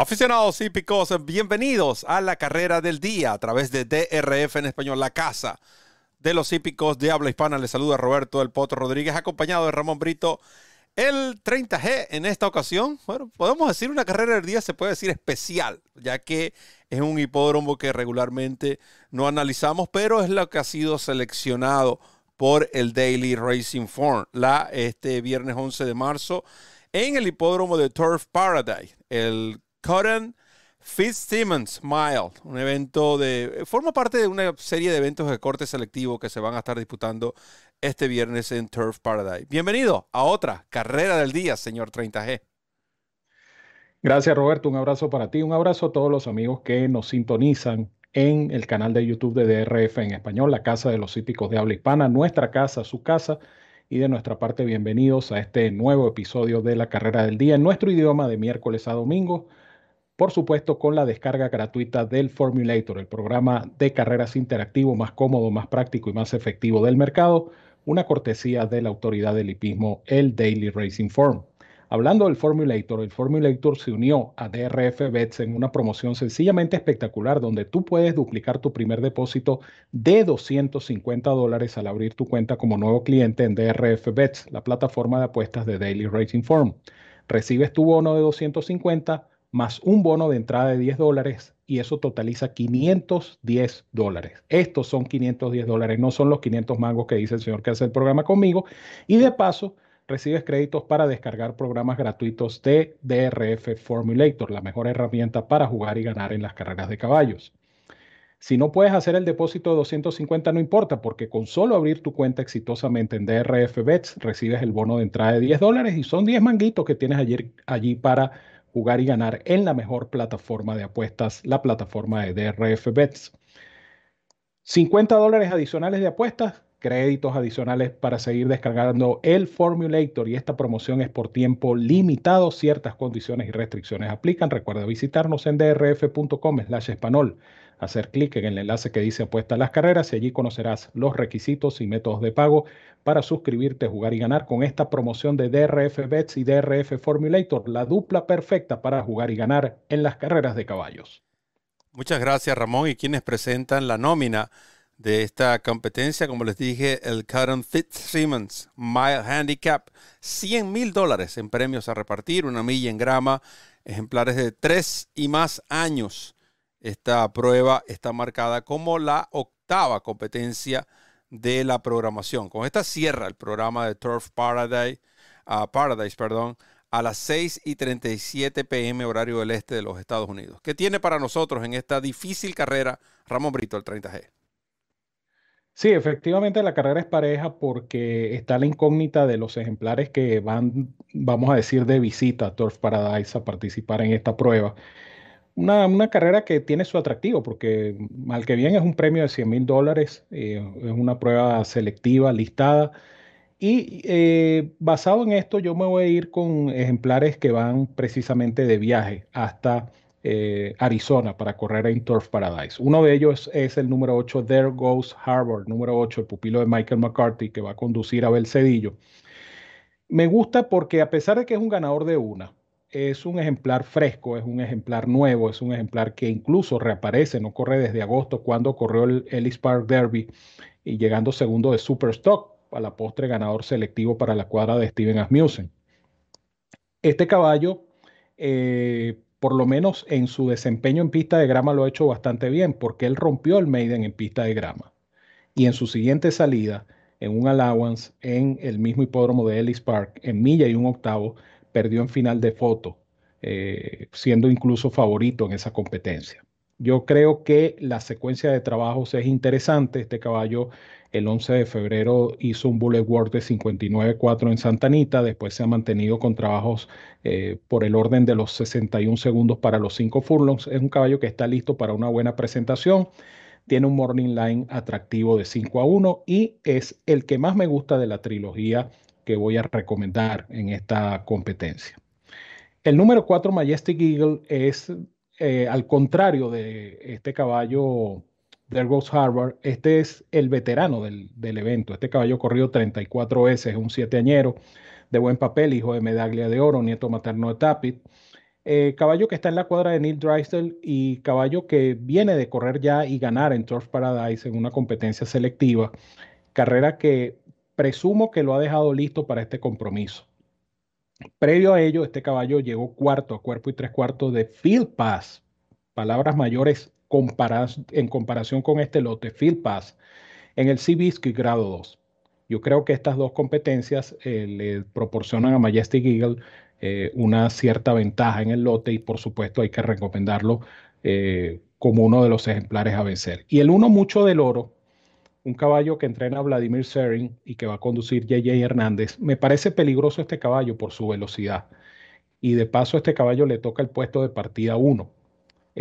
Aficionados hípicos, bienvenidos a la carrera del día a través de DRF en español, la casa de los hípicos de habla hispana. Les saluda Roberto El Potro Rodríguez, acompañado de Ramón Brito. El 30G en esta ocasión, bueno, podemos decir una carrera del día, se puede decir especial, ya que es un hipódromo que regularmente no analizamos, pero es lo que ha sido seleccionado por el Daily Racing Form la, este viernes 11 de marzo en el hipódromo de Turf Paradise, el Cotton Fitzsimmons Mile, un evento de. Forma parte de una serie de eventos de corte selectivo que se van a estar disputando este viernes en Turf Paradise. Bienvenido a otra carrera del día, señor 30G. Gracias, Roberto. Un abrazo para ti. Un abrazo a todos los amigos que nos sintonizan en el canal de YouTube de DRF en español, la casa de los hípicos de habla hispana, nuestra casa, su casa. Y de nuestra parte, bienvenidos a este nuevo episodio de la carrera del día en nuestro idioma de miércoles a domingo por supuesto con la descarga gratuita del Formulator, el programa de carreras interactivo más cómodo, más práctico y más efectivo del mercado, una cortesía de la autoridad del hipismo, el Daily Racing Form. Hablando del Formulator, el Formulator se unió a DRF Bets en una promoción sencillamente espectacular donde tú puedes duplicar tu primer depósito de 250 dólares al abrir tu cuenta como nuevo cliente en DRF Bets, la plataforma de apuestas de Daily Racing Form. Recibes tu bono de 250 más un bono de entrada de 10 dólares y eso totaliza 510 dólares. Estos son 510 dólares, no son los 500 mangos que dice el señor que hace el programa conmigo. Y de paso, recibes créditos para descargar programas gratuitos de DRF Formulator, la mejor herramienta para jugar y ganar en las carreras de caballos. Si no puedes hacer el depósito de 250, no importa, porque con solo abrir tu cuenta exitosamente en DRF Bets, recibes el bono de entrada de 10 dólares y son 10 manguitos que tienes allí, allí para jugar y ganar en la mejor plataforma de apuestas, la plataforma de DRF Bets. 50 dólares adicionales de apuestas, créditos adicionales para seguir descargando el Formulator y esta promoción es por tiempo limitado. Ciertas condiciones y restricciones aplican. Recuerda visitarnos en drf.com slash español hacer clic en el enlace que dice apuesta a las carreras y allí conocerás los requisitos y métodos de pago para suscribirte, jugar y ganar con esta promoción de DRF Bets y DRF Formulator, la dupla perfecta para jugar y ganar en las carreras de caballos. Muchas gracias Ramón y quienes presentan la nómina de esta competencia, como les dije, el Cotton Fitzsimmons Mile Handicap, 100 mil dólares en premios a repartir, una milla en grama, ejemplares de tres y más años esta prueba está marcada como la octava competencia de la programación. Con esta cierra el programa de Turf Paradise, uh, Paradise perdón, a las 6 y 37 pm horario del este de los Estados Unidos. ¿Qué tiene para nosotros en esta difícil carrera Ramón Brito, el 30G? Sí, efectivamente la carrera es pareja porque está la incógnita de los ejemplares que van, vamos a decir, de visita a Turf Paradise a participar en esta prueba una, carrera que tiene su atractivo, porque mal que bien es un premio de 100 mil dólares, eh, es una prueba selectiva, listada. Y eh, basado en esto, yo me voy a ir con ejemplares que van precisamente de viaje hasta eh, Arizona para correr en Turf Paradise. Uno de ellos es el número 8, There Goes Harvard, número 8, el pupilo de Michael McCarthy, que va a conducir a Belcedillo. Me gusta porque a pesar de que es un ganador de una, es un ejemplar fresco, es un ejemplar nuevo, es un ejemplar que incluso reaparece, no corre desde agosto cuando corrió el Ellis Park Derby y llegando segundo de Superstock, a la postre ganador selectivo para la cuadra de Steven Asmussen. Este caballo, eh, por lo menos en su desempeño en pista de grama, lo ha hecho bastante bien porque él rompió el Maiden en pista de grama. Y en su siguiente salida, en un allowance en el mismo hipódromo de Ellis Park, en milla y un octavo, perdió en final de foto, eh, siendo incluso favorito en esa competencia. Yo creo que la secuencia de trabajos es interesante. Este caballo el 11 de febrero hizo un bullet work de 59.4 en Santa Anita, después se ha mantenido con trabajos eh, por el orden de los 61 segundos para los 5 furlongs. Es un caballo que está listo para una buena presentación. Tiene un morning line atractivo de 5 a 1 y es el que más me gusta de la trilogía que voy a recomendar en esta competencia. El número 4, Majestic Eagle, es eh, al contrario de este caballo del Rose Harbor, este es el veterano del, evento. Este caballo corrió 34 veces, es un siete añero de buen papel, hijo de medalla de oro, nieto materno de Tapit. Eh, caballo que está en la cuadra de Neil Drysdale y caballo que viene de correr ya y ganar en Turf Paradise en una competencia selectiva. Carrera que presumo que lo ha dejado listo para este compromiso. Previo a ello, este caballo llegó cuarto a cuerpo y tres cuartos de Field Pass. Palabras mayores en comparación con este lote, Field Pass, en el Seabiscuit grado 2. Yo creo que estas dos competencias eh, le proporcionan a Majestic Eagle eh, una cierta ventaja en el lote y por supuesto hay que recomendarlo eh, como uno de los ejemplares a vencer. Y el uno mucho del oro, un caballo que entrena Vladimir Serin y que va a conducir JJ Hernández, me parece peligroso este caballo por su velocidad. Y de paso este caballo le toca el puesto de partida 1.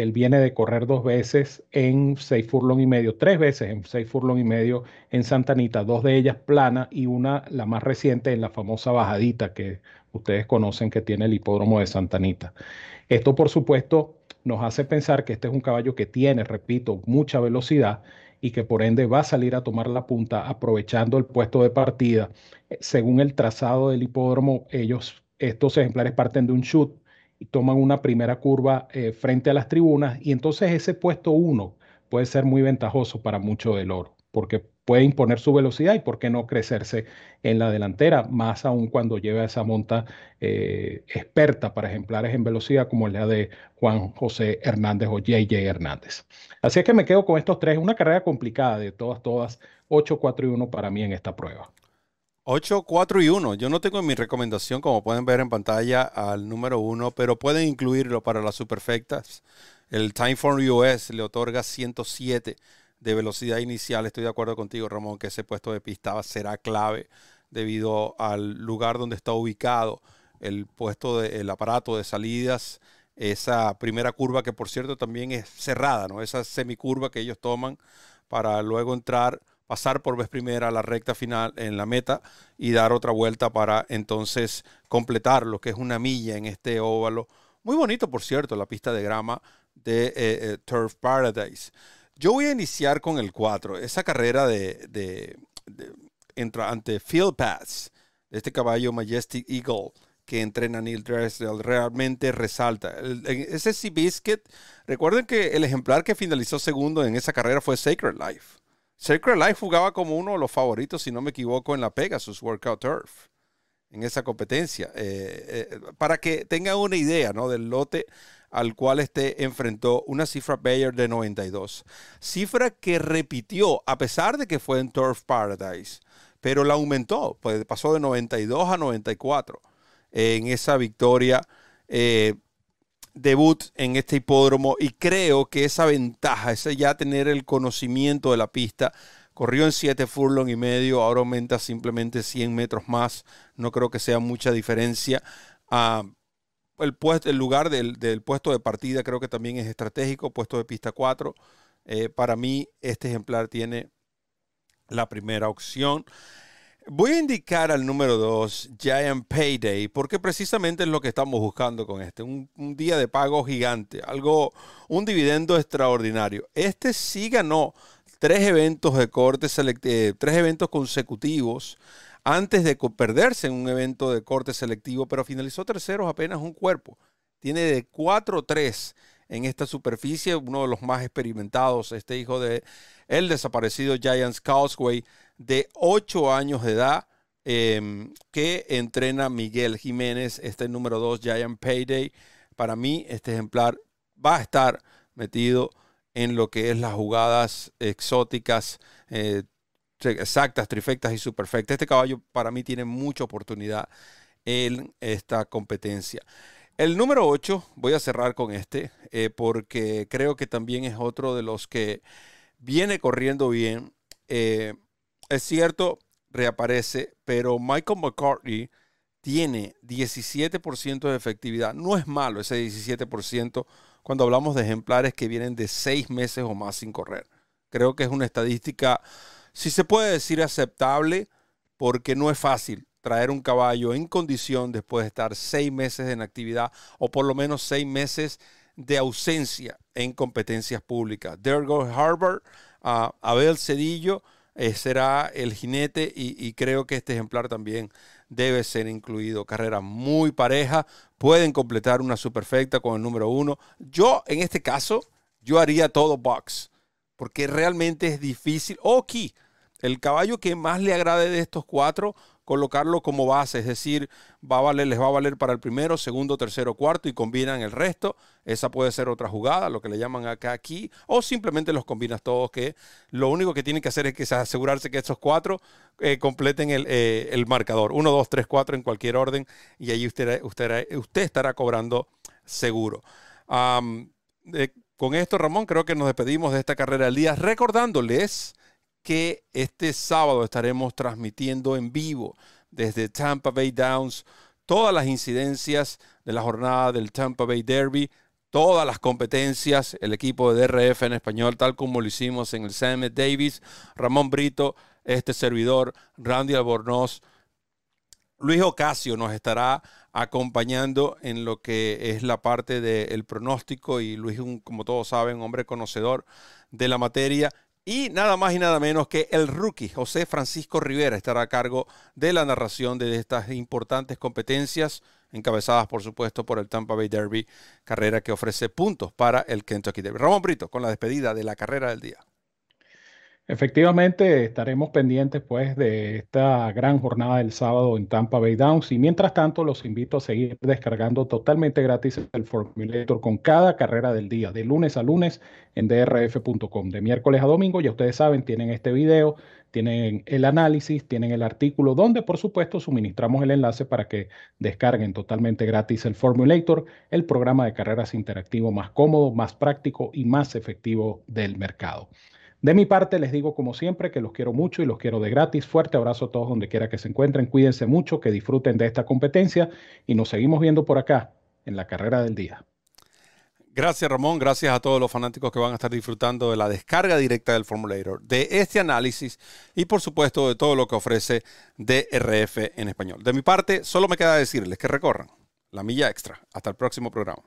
Él viene de correr dos veces en seis furlong y medio, tres veces en seis furlong y medio en Santa Anita, dos de ellas plana y una, la más reciente, en la famosa bajadita que ustedes conocen que tiene el hipódromo de Santa Anita. Esto, por supuesto, nos hace pensar que este es un caballo que tiene, repito, mucha velocidad y que por ende va a salir a tomar la punta aprovechando el puesto de partida. Según el trazado del hipódromo, ellos, estos ejemplares parten de un shoot toman una primera curva eh, frente a las tribunas y entonces ese puesto 1 puede ser muy ventajoso para mucho del oro, porque puede imponer su velocidad y por qué no crecerse en la delantera, más aún cuando lleva esa monta eh, experta para ejemplares en velocidad como la de Juan José Hernández o JJ Hernández. Así es que me quedo con estos tres, una carrera complicada de todas, todas, 8, 4 y 1 para mí en esta prueba. 8, 4 y 1. Yo no tengo en mi recomendación, como pueden ver en pantalla, al número 1, pero pueden incluirlo para las superfectas. El Time for US le otorga 107 de velocidad inicial. Estoy de acuerdo contigo, Ramón, que ese puesto de pista será clave debido al lugar donde está ubicado el puesto del aparato de salidas. Esa primera curva que por cierto también es cerrada, ¿no? Esa semicurva que ellos toman para luego entrar pasar por vez primera la recta final en la meta y dar otra vuelta para entonces completar lo que es una milla en este óvalo. Muy bonito, por cierto, la pista de grama de eh, eh, Turf Paradise. Yo voy a iniciar con el 4, esa carrera de, de, ante Field Pass, de este caballo Majestic Eagle que entrena Neil Dressel, realmente resalta. ese Sea Biscuit, recuerden que el ejemplar que finalizó segundo en esa carrera fue Sacred Life. Sacred Life jugaba como uno de los favoritos, si no me equivoco, en la Pegasus Workout Turf, en esa competencia. Eh, eh, para que tengan una idea ¿no? del lote al cual este enfrentó una cifra Bayer de 92. Cifra que repitió a pesar de que fue en Turf Paradise, pero la aumentó, pues pasó de 92 a 94 en esa victoria. Eh, debut en este hipódromo y creo que esa ventaja, ese ya tener el conocimiento de la pista, corrió en 7 furlong y medio, ahora aumenta simplemente 100 metros más, no creo que sea mucha diferencia. Ah, el, puesto, el lugar del, puesto de partida creo que también es estratégico, puesto de pista 4. Eh, para mí este ejemplar tiene la primera opción. Voy a indicar al número 2, Giant Payday, porque precisamente es lo que estamos buscando con este. Un, día de pago gigante, algo, un dividendo extraordinario. Este sí ganó tres eventos de corte selectivo, tres eventos consecutivos antes de perderse en un evento de corte selectivo, pero finalizó terceros apenas un cuerpo. Tiene de 4-3 en esta superficie, uno de los más experimentados, este hijo de el desaparecido Giants Causeway de 8 años de edad em, que entrena Miguel Jiménez, este número 2 Giant Payday. Para mí este ejemplar va a estar metido en lo que es las jugadas exóticas, eh, exactas, trifectas y superfectas. Este caballo para mí tiene mucha oportunidad en esta competencia. El número 8, voy a cerrar con este, eh, porque creo que también es otro de los que viene corriendo bien. Eh, es cierto, reaparece, pero Michael McCartney tiene 17% de efectividad. No es malo ese 17% cuando hablamos de ejemplares que vienen de seis meses o más sin correr. Creo que es una estadística, si se puede decir, aceptable, porque no es fácil traer un caballo en condición después de estar seis meses en actividad o por lo menos seis meses de ausencia en competencias públicas. Dergo Harbour, Abel Cedillo eh, será el jinete y, creo que este ejemplar también debe ser incluido. Carrera muy pareja, pueden completar una superfecta con el número uno. Yo, en este caso, yo haría todo box, porque realmente es difícil. O key, el caballo que más le agrade de estos cuatro, colocarlo como base, es decir, va a valer, les va a valer para el primero, segundo, tercero, cuarto y combinan el resto. Esa puede ser otra jugada, lo que le llaman acá aquí, o simplemente los combinas todos, que lo único que tienen que hacer es que asegurarse que estos cuatro eh, completen eh, el, marcador. Uno, dos, tres, cuatro en cualquier orden y ahí usted, usted, usted estará cobrando seguro. con esto, Ramón, creo que nos despedimos de esta carrera del día, recordándoles que este sábado estaremos transmitiendo en vivo desde Tampa Bay Downs todas las incidencias de la jornada del Tampa Bay Derby, todas las competencias, el equipo de DRF en español, tal como lo hicimos en el Sam Davis, Ramón Brito, este servidor, Randy Albornoz, Luis Ocasio nos estará acompañando en lo que es la parte del pronóstico y Luis, como todos saben, hombre conocedor de la materia y nada más y nada menos que el rookie José Francisco Rivera estará a cargo de la narración de estas importantes competencias, encabezadas por supuesto por el Tampa Bay Derby, carrera que ofrece puntos para el Kentucky Derby. Ramón Brito con la despedida de la carrera del día. Efectivamente, estaremos pendientes pues de esta gran jornada del sábado en Tampa Bay Downs y mientras tanto los invito a seguir descargando totalmente gratis el Formulator con cada carrera del día, de lunes a lunes en drf.com, de miércoles a domingo, ya ustedes saben, tienen este video, tienen el análisis, tienen el artículo donde por supuesto suministramos el enlace para que descarguen totalmente gratis el Formulator, el programa de carreras interactivo más cómodo, más práctico y más efectivo del mercado. De mi parte, les digo como siempre que los quiero mucho y los quiero de gratis. Fuerte abrazo a todos donde quiera que se encuentren. Cuídense mucho, que disfruten de esta competencia y nos seguimos viendo por acá en la carrera del día. Gracias Ramón, gracias a todos los fanáticos que van a estar disfrutando de la descarga directa del Formulator, de este análisis y por supuesto de todo lo que ofrece DRF en español. De mi parte, solo me queda decirles que recorran la milla extra. Hasta el próximo programa.